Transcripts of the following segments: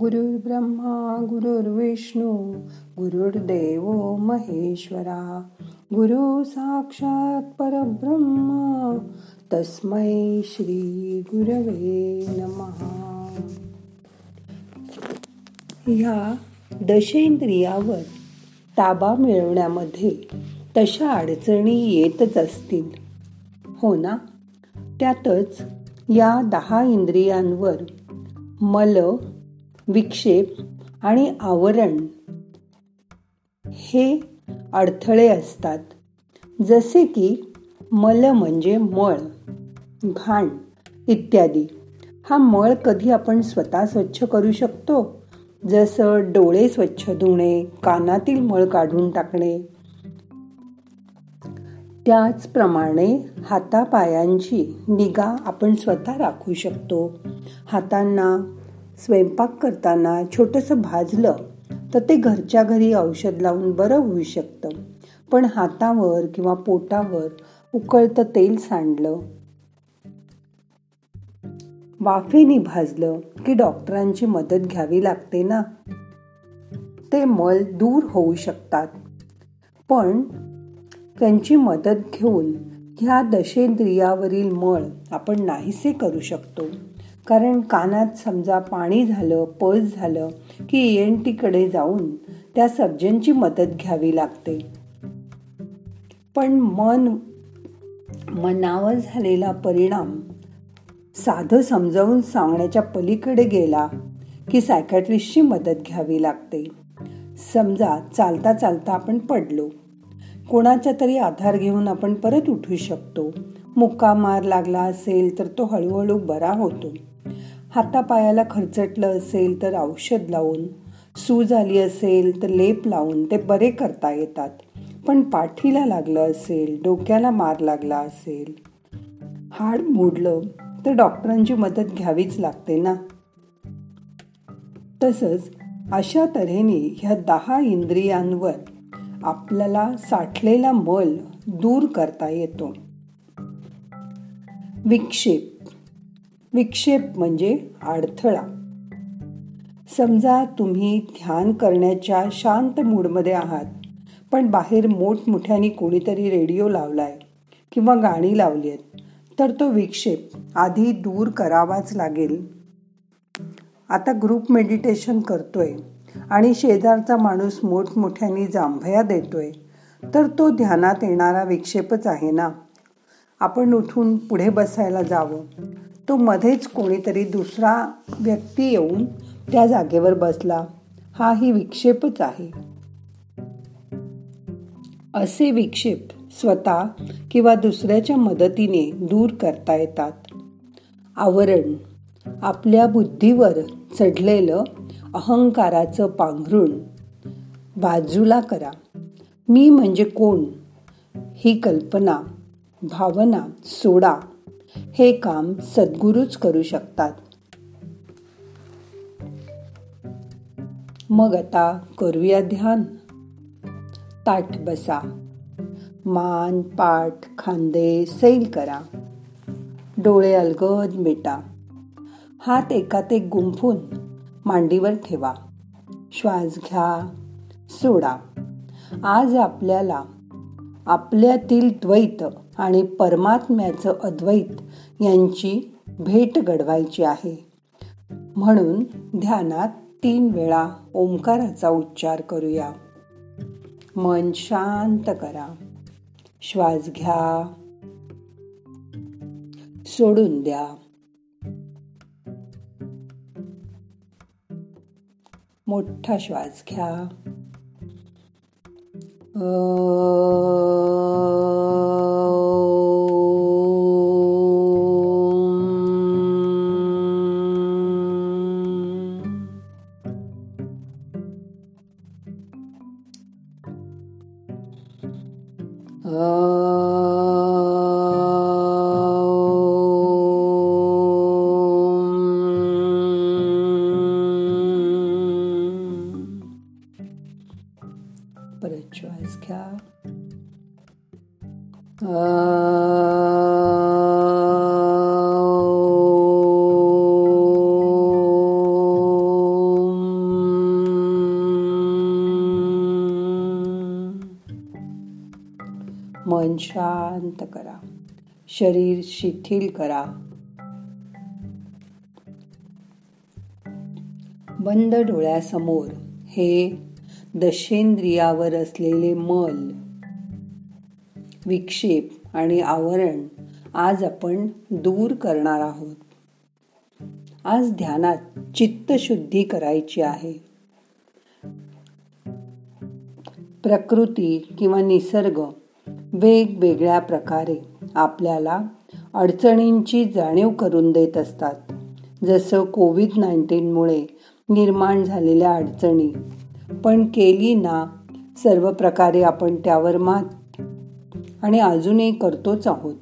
गुरुर्ब्रह्मा गुरुर्विष्णू गुरुर्देव महेश्वरा. गुरु साक्षात परब्रह्मा तस्मै श्री गुरवे नमहा ह्या दशेंद्रियावर ताबा मिळवण्यामध्ये तशा अडचणी येतच असतील. हो ना? त्यातच या दहा इंद्रियांवर मल विक्षेप आणि आवरण हे अडथळे असतात. जसे की मल म्हणजे मळ घाण इत्यादी. हा मळ कधी आपण स्वतः स्वच्छ करू शकतो? जसं डोळे स्वच्छ धुणे कानातील मळ काढून टाकणे. त्याचप्रमाणे हातापायांची निगा आपण स्वतः राखू शकतो. हातांना स्वयंपाक करताना छोटंसं भाजलं तर ते घरच्या घरी औषध लावून बरं होऊ शकतं. पण हातावर किंवा पोटावर उकळतं तेल सांडलं. वाफेने भाजलं की डॉक्टरांची मदत घ्यावी लागते ना? ते मल दूर होऊ शकतात. पण त्यांची मदत घेऊन ह्या दशेंद्रियावरील मळ आपण नाहीसे करू शकतो. कारण कानात समजा पाणी झालं पळस झालं की एन टीकडे जाऊन त्या सर्जनची मदत घ्यावी लागते. पण मन मनावर झालेला परिणाम साधं समजावून सांगण्याच्या पलीकडे गेला की सायकॅट्रिस्टची मदत घ्यावी लागते. समजा चालता चालता आपण पडलो. कोणाचा तरी आधार घेऊन आपण परत उठू शकतो. मुक्का मार लागला असेल तर तो हळूहळू बरा होतो. हातापायाला खरचटलं असेल तर औषध लावून सूज आली असेल तर लेप लावून ते बरे करता येतात. पण पाठीला लागलं असेल डोक्याला मार लागला असेल हाड मोडलं तर डॉक्टरांची मदत घ्यावीच लागते ना? तसंच अशा तऱ्हेने ह्या दहा इंद्रियांवर आपल्याला साठलेला मल दूर करता येतो. विक्षेप. विक्षेप म्हणजे अडथळा. समजा तुम्ही ध्यान करण्याच्या शांत मूडमध्ये आहात पण बाहेर मोठमोठ्याने कोणीतरी रेडिओ लावलाय किंवा गाणी लावली आहेत तर तो विक्षेप आधी दूर करावाच लागेल. आता ग्रुप मेडिटेशन करतोय आणि शेजारचा माणूस मोठमोठ्याने जांभया देतोय तर तो ध्यानात येणारा विक्षेपच आहे ना? आपण उठून पुढे बसायला जावं. तो मध्येच कोणीतरी दुसरा व्यक्ती येऊन त्या जागेवर बसला. हाही विक्षेपच आहे. असे विक्षेप स्वतः किंवा दुसऱ्याच्या मदतीने दूर करता येतात. आवरण आपल्या बुद्धीवर चढलेलं अहंकाराचं पांघरुण बाजूला करा. मी म्हणजे कोण? ही कल्पना भावना सोडा. हे काम सद्गुरूच करू शकतात. मग आता करूया ध्यान. ताट बसा. मान पाठ खांदे सैल करा. डोळे अलगद मिटा. हात एकात गुंफून मांडीवर ठेवा. श्वास घ्या. सोडा. आज आपल्याला आपल्यातील द्वैत आणि परमात्म्याचं अद्वैत यांची भेट घडवायची आहे. म्हणून ध्यानात तीन वेळा ओंकाराचा उच्चार करूया. मन शांत करा. श्वास घ्या. सोडून द्या. मोठा श्वास घ्या. अ श्वास मन शांत करा. शरीर शिथिल करा. बंद डोळ्यासमोर हे दशेंद्रियावर असलेले मल. विक्षेप आणि आवरण आज आपण दूर करणार आहोत. आज ध्यानात चित्तशुद्धी करायची आहे. प्रकृती किंवा निसर्ग वेगवेगळ्या प्रकारे आपल्याला अडचणींची जाणीव करून देत असतात. जसं कोविड नाईन्टीनमुळे निर्माण झालेल्या अडचणी पण केली ना सर्व प्रकारे आपण त्यावर मात आणि अजूनही करतोच आहोत.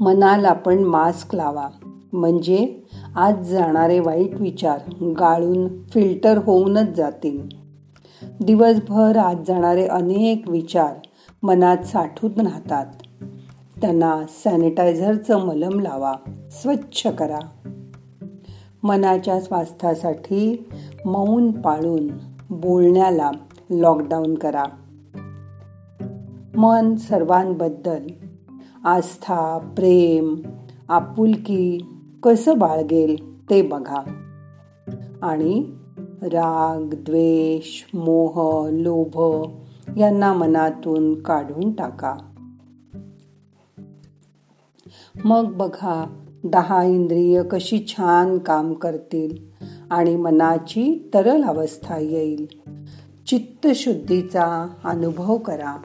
मनाला आपण मास्क लावा. म्हणजे आज जाणारे वाईट विचार गाळून फिल्टर होऊनच जातील. दिवसभर आत जाणारे अनेक विचार मनात साठून राहतात. त्यांना सॅनिटायझरचं मलम लावा स्वच्छ करा. मनाच्या स्वास्थ्यासाठी मौन पाळून बोलण्याला लॉकडाऊन करा. मन सर्वांबद्दल आस्था प्रेम आपुलकी कसं बाळगेल ते बघा. आणि राग द्वेष मोह लोभ यांना मनातून काढून टाका. मग बघा दहा इंद्रिय कशी छान काम करतील आणि मनाची तरल अवस्था येईल. चित्तशुद्धीचा अनुभव करा.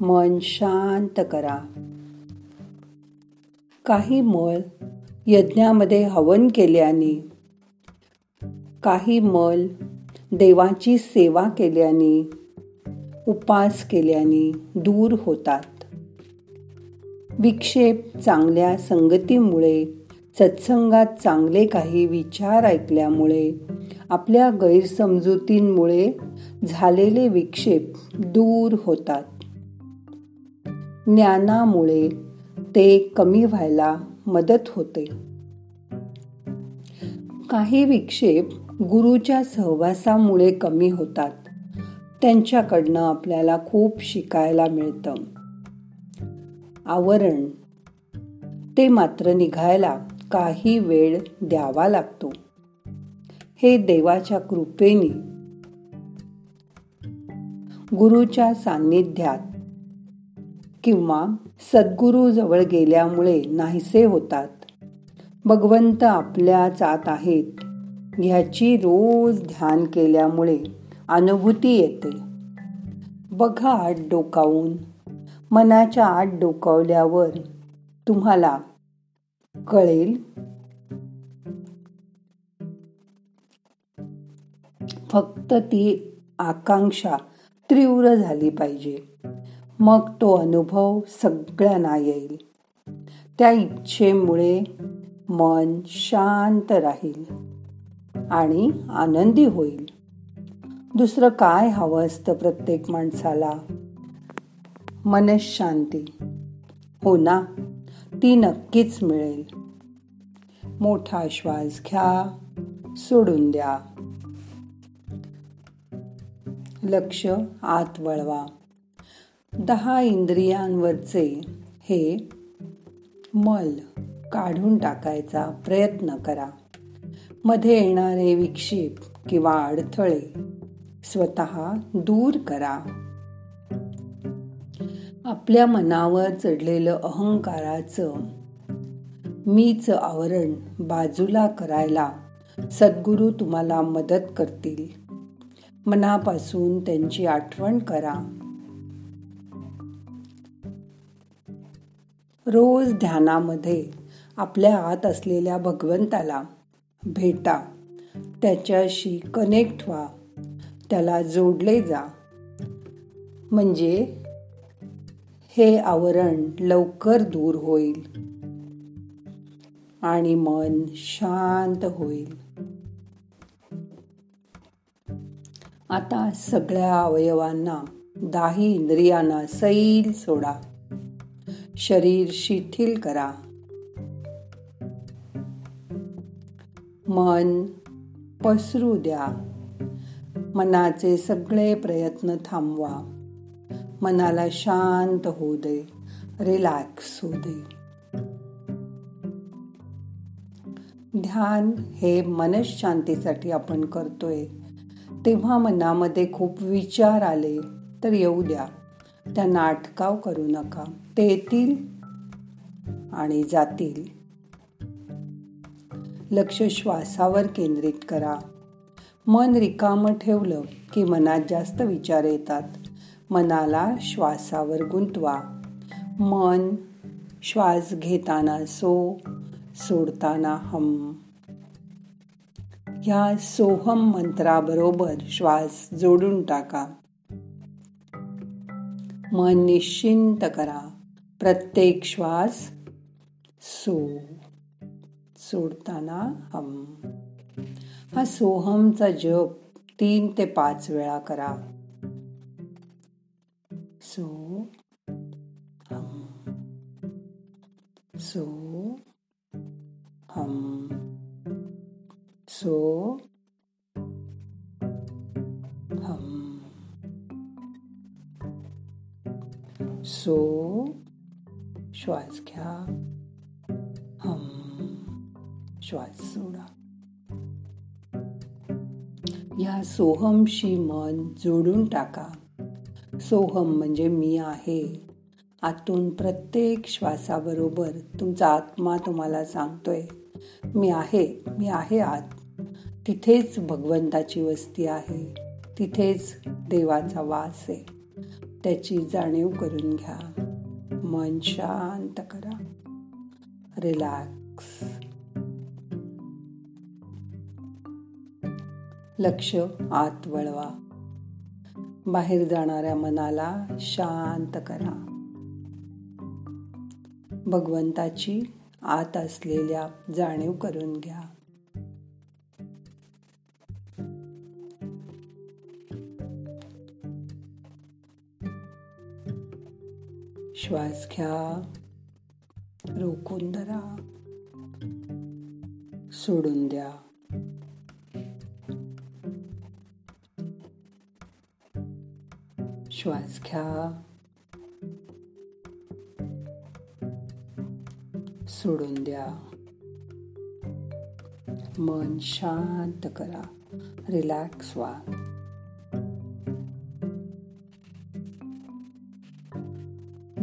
मन शांत करा. काही मळ यज्ञामध्ये हवन केल्याने. काही मल देवाची सेवा केल्याने उपास केल्याने दूर होतात. विक्षेप चांगल्या संगतीमुळे सत्संगात चांगले काही विचार ऐकल्यामुळे आपल्या गैरसमजुतींमुळे झालेले विक्षेप दूर होतात. ज्ञानामुळे ते कमी व्हायला मदत होते. काही विक्षेप गुरुच्या सहवासामुळे कमी होतात. त्यांच्याकडनं आपल्याला खूप शिकायला मिळतं. आवरण. ते मात्र निघायला काही वेळ द्यावा लागतो. हे देवाच्या कृपेने. गुरुच्या सान्निध्यात किंवा सद्गुरू जवळ गेल्यामुळे नाहीसे होतात. भगवंत आपल्याच आत आहेत. ह्याची रोज ध्यान केल्यामुळे अनुभूती येते. बघा आत डोकावून. मनाच्या आत डोकावल्यावर तुम्हाला कळेल. फक्त ती आकांक्षा तीव्र झाली पाहिजे. मग तो अनुभव सगळ्यांना येईल. त्या इच्छेमुळे मन शांत राहील आणि आनंदी होईल. दुसरं काय हवं असतं प्रत्येक माणसाला? मनशांती. हो ना ती नक्कीच मिळेल. मोठा श्वास घ्या सोडून द्या. लक्ष आत वळवा. दहा इंद्रियांवरचे हे मल काढून टाकायचा प्रयत्न करा. मध्ये येणारे विक्षेप किंवा अडथळे स्वतः दूर करा. आपल्या मनावर चढलेलं अहंकाराचं मीच आवरण बाजूला करायला सद्गुरू तुम्हाला मदत करतील. मनापासून त्यांची आठवण करा. रोज ध्यानामध्ये आपल्या आत असलेल्या भगवंताला भेटा. त्याच्याशी कनेक्ट व्हा. त्याला जोडले जा. म्हणजे हे आवरण लवकर दूर होईल आणि मन शांत होईल. आता सगळ्या अवयवांना दाही इंद्रियांना सैल सोडा. शरीर शिथिल करा. मन पसरू द्या. मनाचे सगळे प्रयत्न थांबवा. मनाला शांत होऊ दे. रिलॅक्स होऊ दे. ध्यान हे मनशांतीसाठी आपण करतोय. तेव्हा मनामध्ये खूप विचार आले तर येऊ द्या. त्यांना अटकाव करू नका. ते येतील आणि जातील. लक्ष श्वासावर केंद्रित करा. मन रिकामं ठेवलं की मनात जास्त विचार येतात. मनाला श्वासावर गुंतवा. मन श्वास घेताना सो सोडताना हम ह्या सोहम मंत्राबरोबर श्वास जोडून टाका. मन निश्चिंत करा. प्रत्येक श्वास सो सोडताना हम. हा सोहमचा जप तीन ते पाच वेळा करा. सो हम. सो हम. सो सो श्वास घ्या. हम. श्वास सोडा. या सोहमशी मन जोडून टाका. सोहम म्हणजे मी आहे. आतून प्रत्येक श्वासाबरोबर तुमचा आत्मा तुम्हाला सांगतोय मी आहे मी आहे आत. तिथेच भगवंताची वस्ती आहे. तिथेच देवाचा वास आहे. त्याची जाणीव करून घ्या. मन शांत करा. रिलॅक्स. लक्ष आत वळवा. बाहेर जाणाऱ्या मनाला शांत करा. भगवंताची आत असलेल्या जाणीव करून घ्या. श्वास घ्या. रोखून धरा. सोडून द्या. श्वास घ्या. सोडून द्या. मन शांत करा. रिलॅक्स व्हा.